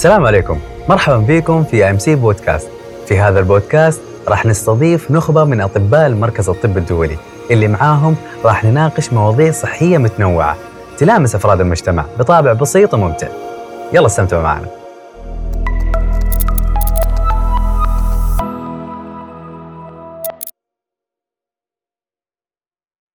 السلام عليكم. مرحبا بكم في أم سي بودكاست. في هذا البودكاست راح نستضيف نخبة من أطباء المركز الطب الدولي. اللي معاهم راح نناقش مواضيع صحية متنوعة. تلامس أفراد المجتمع بطابع بسيط وممتع. يلا استمتعوا معنا.